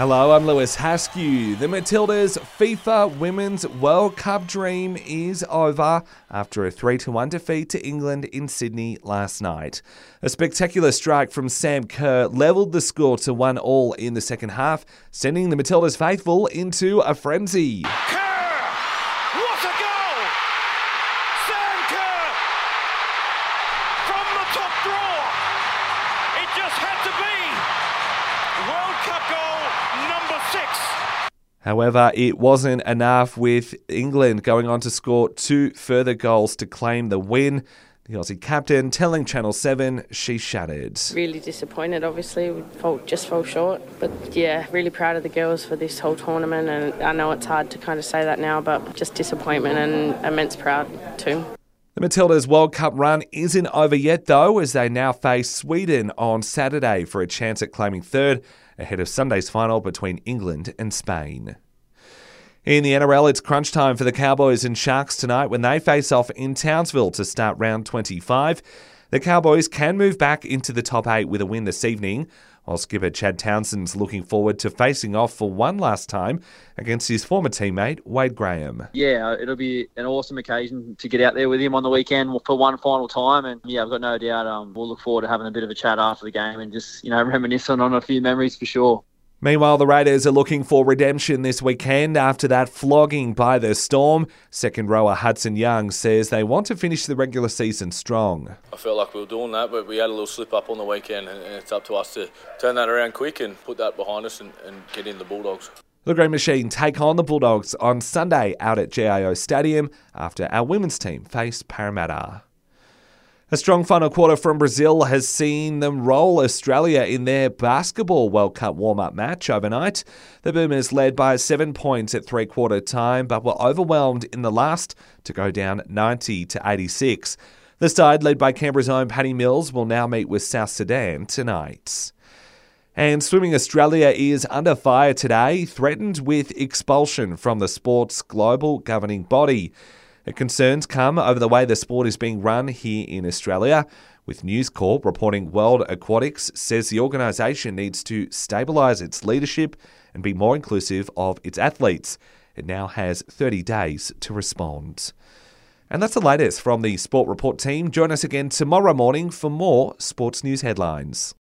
Hello, I'm Lewis Haskew. The Matildas FIFA Women's World Cup dream is over after a 3 1 defeat to England in Sydney last night. A spectacular strike from Sam Kerr levelled the score to 1 all in the second half, sending the Matildas faithful into a frenzy. However, it wasn't enough with England going on to score two further goals to claim the win. The Aussie captain telling Channel 7 she shattered. Really disappointed, obviously. We just fell short. But yeah, really proud of the girls for this whole tournament. And I know it's hard to kind of say that now, but just disappointment and immense proud too. The Matildas World Cup run isn't over yet, though, as they now face Sweden on Saturday for a chance at claiming third ahead of Sunday's final between England and Spain. In the NRL, it's crunch time for the Cowboys and Sharks tonight when they face off in Townsville to start round 25. The Cowboys can move back into the top eight with a win this evening, while skipper Chad Townsend's looking forward to facing off for one last time against his former teammate Wade Graham. Yeah, it'll be an awesome occasion to get out there with him on the weekend for one final time, and yeah, I've got no doubt um, we'll look forward to having a bit of a chat after the game and just you know reminiscing on a few memories for sure. Meanwhile, the Raiders are looking for redemption this weekend after that flogging by the Storm. Second rower Hudson Young says they want to finish the regular season strong. I felt like we were doing that, but we had a little slip up on the weekend, and it's up to us to turn that around quick and put that behind us and, and get in the Bulldogs. The Green Machine take on the Bulldogs on Sunday out at GIO Stadium after our women's team face Parramatta. A strong final quarter from Brazil has seen them roll Australia in their basketball World Cup warm up match overnight. The Boomers led by seven points at three quarter time, but were overwhelmed in the last to go down 90 to 86. The side, led by Canberra's own Patty Mills, will now meet with South Sudan tonight. And Swimming Australia is under fire today, threatened with expulsion from the sport's global governing body. Concerns come over the way the sport is being run here in Australia, with News Corp reporting World Aquatics says the organisation needs to stabilise its leadership and be more inclusive of its athletes. It now has 30 days to respond. And that's the latest from the Sport Report team. Join us again tomorrow morning for more sports news headlines.